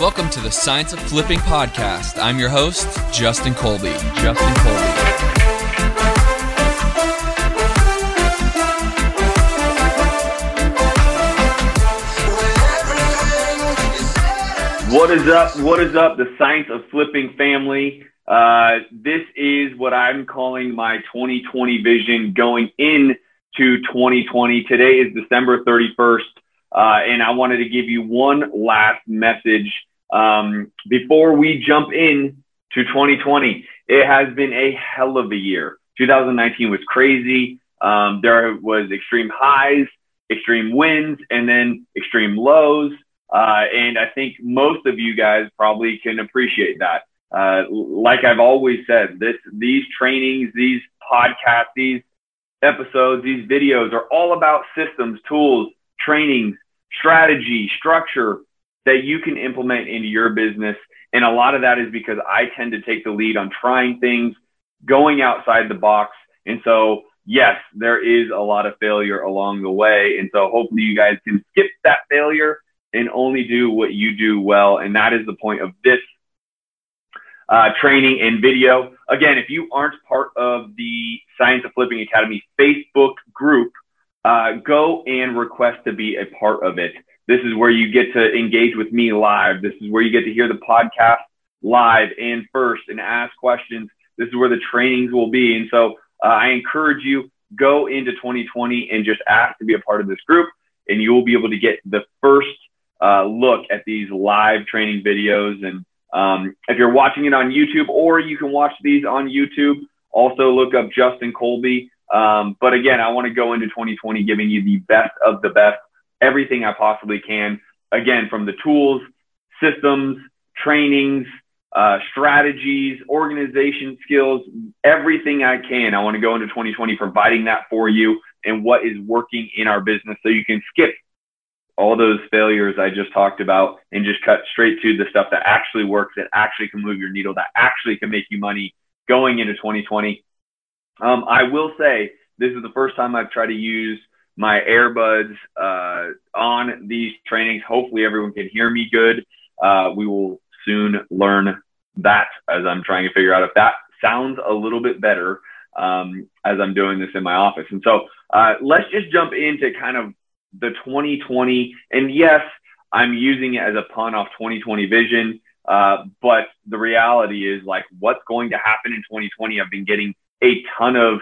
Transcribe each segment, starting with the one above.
Welcome to the Science of Flipping podcast. I'm your host, Justin Colby. Justin Colby. What is up? What is up, the Science of Flipping family? Uh, this is what I'm calling my 2020 vision going into 2020. Today is December 31st, uh, and I wanted to give you one last message um, before we jump in to 2020, it has been a hell of a year. 2019 was crazy. Um, there was extreme highs, extreme wins, and then extreme lows. Uh, and I think most of you guys probably can appreciate that. Uh, like I've always said, this, these trainings, these podcasts, these episodes, these videos are all about systems, tools, trainings, strategy, structure, that you can implement into your business. And a lot of that is because I tend to take the lead on trying things, going outside the box. And so, yes, there is a lot of failure along the way. And so hopefully you guys can skip that failure and only do what you do well. And that is the point of this uh, training and video. Again, if you aren't part of the Science of Flipping Academy Facebook uh, go and request to be a part of it. This is where you get to engage with me live. This is where you get to hear the podcast live and first and ask questions. This is where the trainings will be. And so uh, I encourage you go into 2020 and just ask to be a part of this group and you will be able to get the first uh, look at these live training videos. And um, if you're watching it on YouTube or you can watch these on YouTube, also look up Justin Colby. Um, but again, I want to go into 2020 giving you the best of the best everything I possibly can. Again, from the tools, systems, trainings, uh, strategies, organization skills, everything I can. I want to go into 2020 providing that for you and what is working in our business so you can skip all those failures I just talked about and just cut straight to the stuff that actually works, that actually can move your needle, that actually can make you money going into 2020. Um, I will say this is the first time I've tried to use my earbuds uh, on these trainings. Hopefully, everyone can hear me good. Uh, we will soon learn that as I'm trying to figure out if that sounds a little bit better um, as I'm doing this in my office. And so uh, let's just jump into kind of the 2020. And yes, I'm using it as a pun off 2020 vision. Uh, but the reality is like what's going to happen in 2020. I've been getting a ton of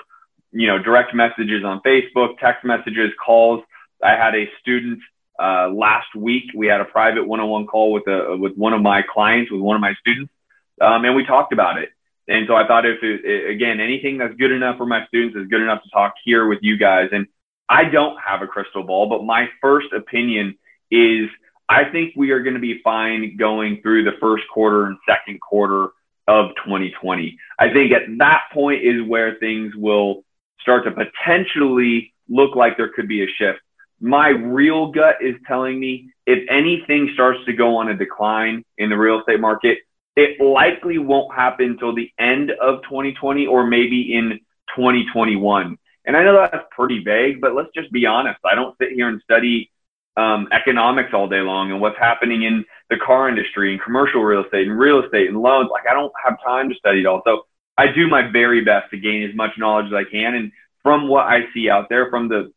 you know, direct messages on Facebook, text messages, calls. I had a student uh, last week. We had a private one-on-one call with a with one of my clients, with one of my students, um, and we talked about it. And so I thought if it, again anything that's good enough for my students is good enough to talk here with you guys. And I don't have a crystal ball, but my first opinion is I think we are going to be fine going through the first quarter and second quarter of 2020. I think at that point is where things will start to potentially look like there could be a shift. My real gut is telling me if anything starts to go on a decline in the real estate market, it likely won't happen until the end of 2020 or maybe in 2021. And I know that's pretty vague, but let's just be honest. I don't sit here and study um, economics all day long and what's happening in the car industry and commercial real estate and real estate and loans. Like I don't have time to study it all. So I do my very best to gain as much knowledge as I can. And from what I see out there, from the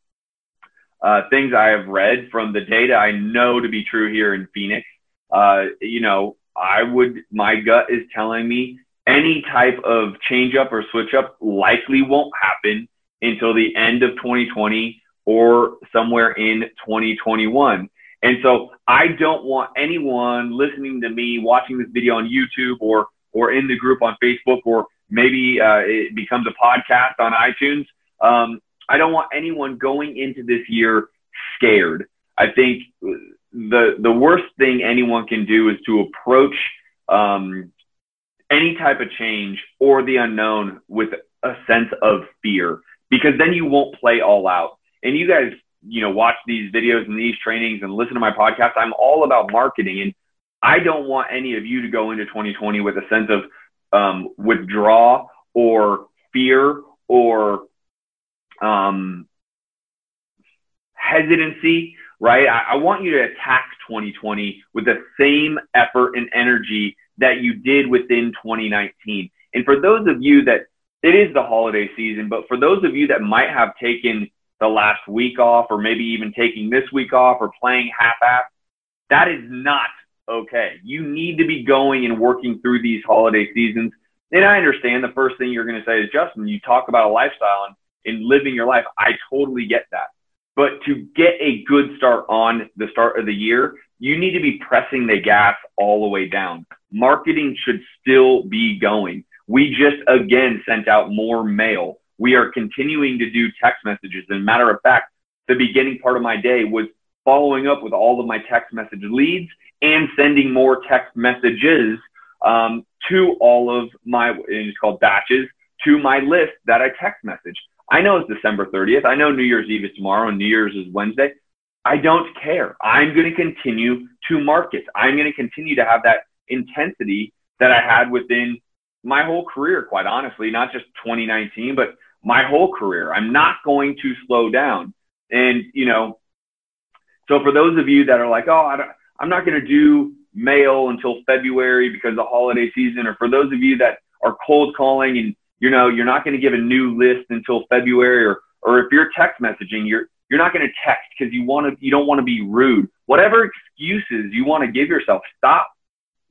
uh, things I have read, from the data I know to be true here in Phoenix, uh, you know, I would, my gut is telling me any type of change up or switch up likely won't happen until the end of 2020 or somewhere in 2021. And so I don't want anyone listening to me watching this video on YouTube or, or in the group on Facebook or maybe uh, it becomes a podcast on iTunes. Um, I don't want anyone going into this year scared. I think the the worst thing anyone can do is to approach um, any type of change or the unknown with a sense of fear, because then you won't play all out. And you guys, you know, watch these videos and these trainings and listen to my podcast. I'm all about marketing, and I don't want any of you to go into 2020 with a sense of um, withdraw or fear or um, hesitancy. right? I, I want you to attack 2020 with the same effort and energy that you did within 2019. And for those of you that it is the holiday season, but for those of you that might have taken the last week off or maybe even taking this week off or playing half-ass, that is not okay. You need to be going and working through these holiday seasons. And I understand the first thing you're going to say is, Justin, you talk about a lifestyle and, and living your life. I totally get that. But to get a good start on the start of the year, you need to be pressing the gas all the way down. Marketing should still be going. We just again sent out more mail. We are continuing to do text messages. And matter of fact, the beginning part of my day was following up with all of my text message leads and sending more text messages um, to all of my, it's called batches, to my list that I text message. I know it's December 30th. I know New Year's Eve is tomorrow and New Year's is Wednesday. I don't care. I'm going to continue to market. I'm going to continue to have that intensity that I had within my whole career, quite honestly, not just 2019, but my whole career. I'm not going to slow down. And, you know, so for those of you that are like, oh, I am not going to do mail until February because of the holiday season, or for those of you that are cold calling and, you know, you're not going to give a new list until February, or, or if you're text messaging, you're, you're not going to text because you want to, you don't want to be rude. Whatever excuses you want to give yourself, stop.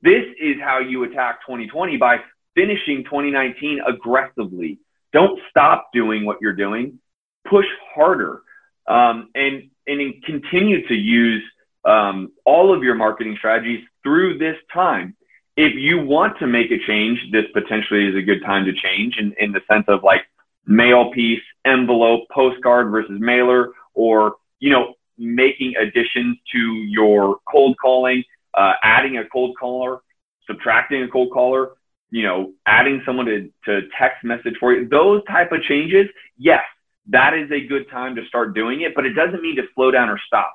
This is how you attack 2020 by finishing 2019 aggressively. Don't stop doing what you're doing. Push harder um, and and continue to use um, all of your marketing strategies through this time. If you want to make a change, this potentially is a good time to change in, in the sense of like mail piece, envelope, postcard versus mailer, or you know making additions to your cold calling, uh, adding a cold caller, subtracting a cold caller you know, adding someone to, to text message for you, those type of changes, yes, that is a good time to start doing it, but it doesn't mean to slow down or stop.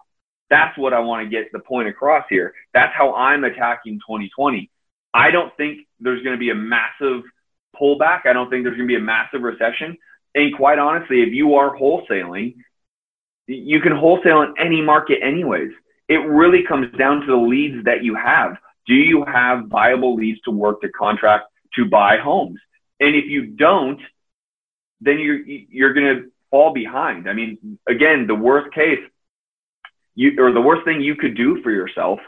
That's what I want to get the point across here. That's how I'm attacking 2020. I don't think there's going to be a massive pullback. I don't think there's going to be a massive recession. And quite honestly, if you are wholesaling, you can wholesale in any market anyways. It really comes down to the leads that you have. Do you have viable leads to work to contract to buy homes? And if you don't, then you're, you're going to fall behind. I mean, again, the worst case, you, or the worst thing you could do for yourself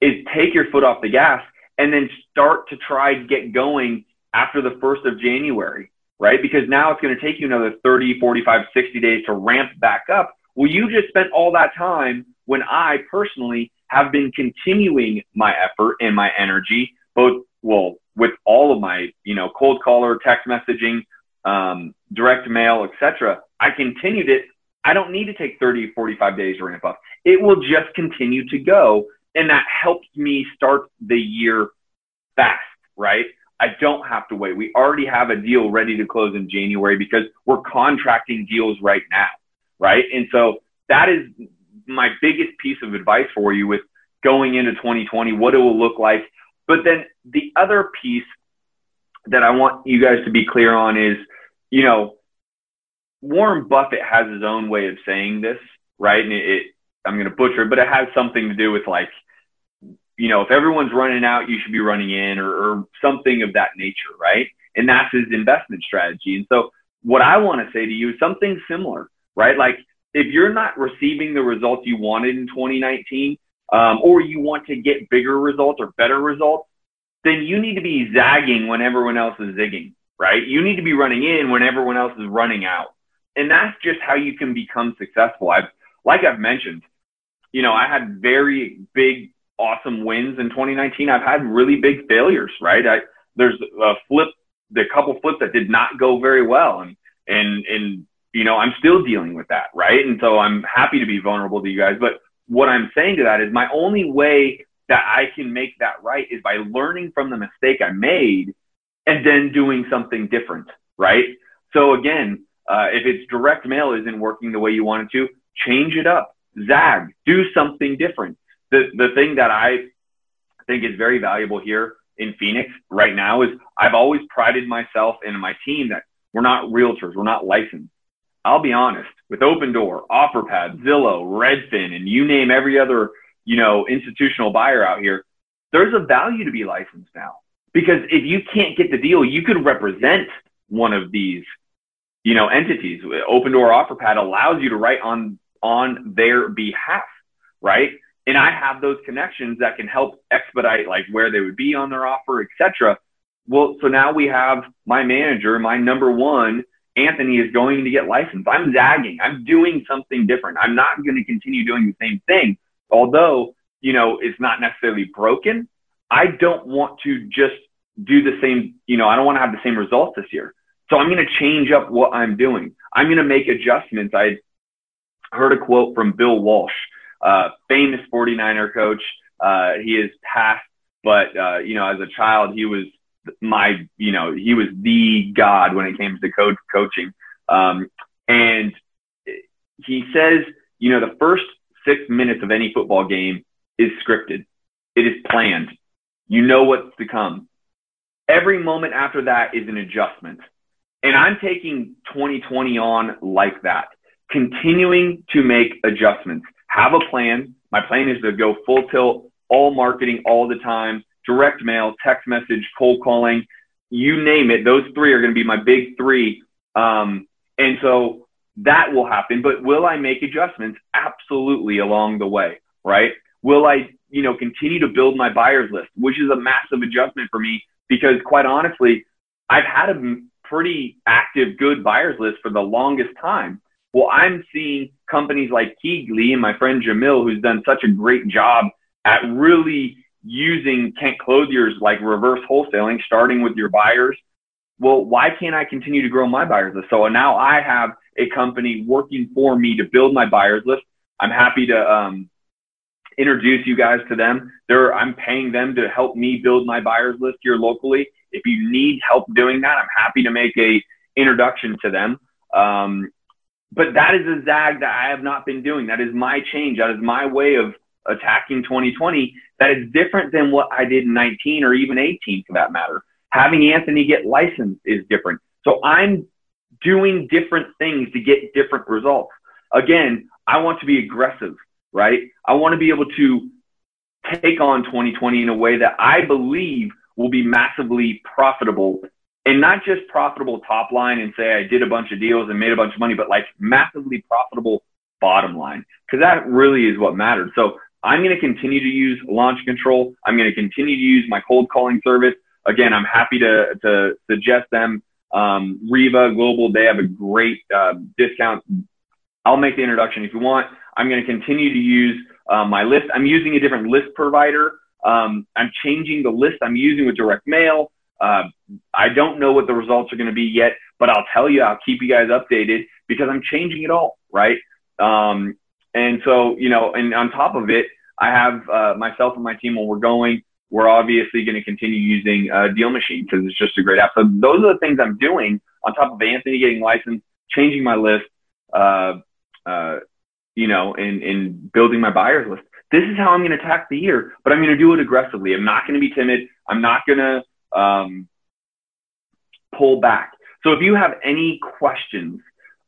is take your foot off the gas and then start to try to get going after the first of January, right? Because now it's going to take you another 30, 45, 60 days to ramp back up. Well, you just spent all that time when I personally have been continuing my effort and my energy, both, well, with all of my, you know, cold caller, text messaging, um, direct mail, etc. I continued it. I don't need to take 30, 45 days to ramp up. It will just continue to go. And that helps me start the year fast, right? I don't have to wait. We already have a deal ready to close in January because we're contracting deals right now, right? And so that is my biggest piece of advice for you with going into 2020, what it will look like. But then the other piece that I want you guys to be clear on is, you know, Warren Buffett has his own way of saying this, right? And it, it I'm going to butcher it, but it has something to do with like, you know, if everyone's running out, you should be running in or, or something of that nature, right? And that's his investment strategy. And so what I want to say to you is something similar, right? Like if you're not receiving the results you wanted in 2019, um, or you want to get bigger results or better results, then you need to be zagging when everyone else is zigging, right? You need to be running in when everyone else is running out. And that's just how you can become successful. I've, like I've mentioned, you know, I had very big, awesome wins in 2019. I've had really big failures, right? I, there's a flip, the couple flips that did not go very well. And, and, and you know, I'm still dealing with that, right? And so I'm happy to be vulnerable to you guys. But what I'm saying to that is my only way that I can make that right is by learning from the mistake I made and then doing something different, right? So again, uh, if it's direct mail isn't working the way you want it to, change it up, zag, do something different. The, the thing that I think is very valuable here in Phoenix right now is I've always prided myself and my team that we're not realtors, we're not licensed. I'll be honest, with Opendoor, OfferPad, Zillow, Redfin, and you name every other, you know, institutional buyer out here, there's a value to be licensed now. Because if you can't get the deal, you could represent one of these, you know, entities. Opendoor OfferPad allows you to write on on their behalf, right? And I have those connections that can help expedite like where they would be on their offer, etc. Well, so now we have my manager, my number one, Anthony is going to get licensed. I'm zagging. I'm doing something different. I'm not going to continue doing the same thing. Although, you know, it's not necessarily broken. I don't want to just do the same, you know, I don't want to have the same results this year. So I'm going to change up what I'm doing. I'm going to make adjustments. I heard a quote from Bill Walsh, uh, famous 49er coach. Uh, he is past, but, uh, you know, as a child, he was my, you know, he was the God when it came to coach coaching. Um, and he says, you know, the first six minutes of any football game is scripted. It is planned. You know what's to come. Every moment after that is an adjustment. And I'm taking 2020 on like that, continuing to make adjustments. Have a plan. My plan is to go full tilt, all marketing all the time, direct mail, text message, cold calling, you name it. Those three are going to be my big three. Um, and so that will happen. But will I make adjustments? Absolutely along the way, right? Will I, you know, continue to build my buyers list, which is a massive adjustment for me because quite honestly, I've had a pretty active, good buyers list for the longest time. Well, I'm seeing companies like KeyGlee and my friend Jamil, who's done such a great job at really using Kent Clothier's like reverse wholesaling, starting with your buyers. Well, why can't I continue to grow my buyers list? So now I have a company working for me to build my buyers list. I'm happy to um, introduce you guys to them. They're, I'm paying them to help me build my buyers list here locally. If you need help doing that, I'm happy to make a introduction to them. Um, but that is a zag that I have not been doing. That is my change. That is my way of attacking 2020 that is different than what I did in 19 or even 18 for that matter. Having Anthony get licensed is different. So I'm doing different things to get different results. Again, I want to be aggressive, right? I want to be able to take on 2020 in a way that I believe will be massively profitable and not just profitable top line and say I did a bunch of deals and made a bunch of money, but like massively profitable bottom line because that really is what matters. So I'm going to continue to use launch control. I'm going to continue to use my cold calling service. Again, I'm happy to, to suggest them. Um, REVA Global, they have a great uh, discount. I'll make the introduction if you want. I'm going to continue to use uh, my list. I'm using a different list provider. Um, I'm changing the list I'm using with direct mail. Uh, I don't know what the results are going to be yet, but I'll tell you, I'll keep you guys updated because I'm changing it all, right? Um, and so, you know, and on top of it, I have uh, myself and my team when we're going, we're obviously going to continue using uh, Deal Machine because it's just a great app. So those are the things I'm doing on top of Anthony getting licensed, changing my list, uh, uh, you know, and, and building my buyers list. This is how I'm going to attack the year, but I'm going to do it aggressively. I'm not going to be timid. I'm not going to um, pull back. So if you have any questions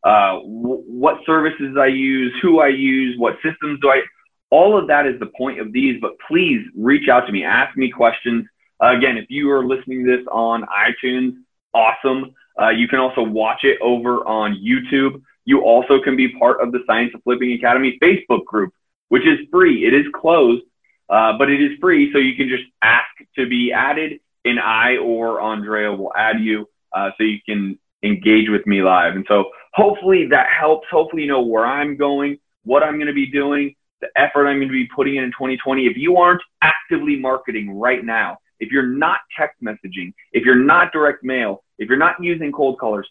uh, w- what services I use, who I use, what systems do I, all of that is the point of these, but please reach out to me, ask me questions. Uh, again, if you are listening to this on iTunes, awesome. Uh, you can also watch it over on YouTube. You also can be part of the Science of Flipping Academy Facebook group, which is free. It is closed, uh, but it is free. So you can just ask to be added, and I or Andrea will add you uh, so you can engage with me live. And so hopefully that helps. Hopefully you know where I'm going, what I'm going to be doing, the effort I'm going to be putting in in 2020. If you aren't actively marketing right now, if you're not text messaging, if you're not direct mail, if you're not using cold callers,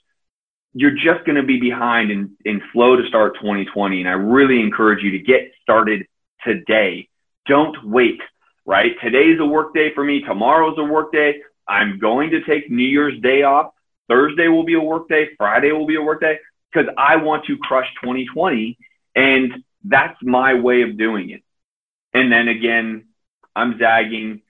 you're just going to be behind and, and slow to start 2020. And I really encourage you to get started today. Don't wait, right? Today's a work day for me. Tomorrow's a work day. I'm going to take New Year's Day off. Thursday will be a work day. Friday will be a work day because I want to crush 2020. And that's my way of doing it. And then again, I'm zagging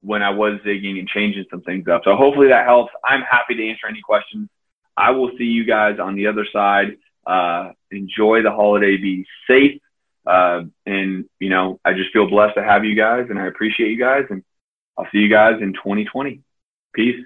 when I was zigging and changing some things up. So hopefully that helps. I'm happy to answer any questions. I will see you guys on the other side. Uh, enjoy the holiday. Be safe. Uh, and you know, I just feel blessed to have you guys, and I appreciate you guys. And I'll see you guys in 2020. Peace.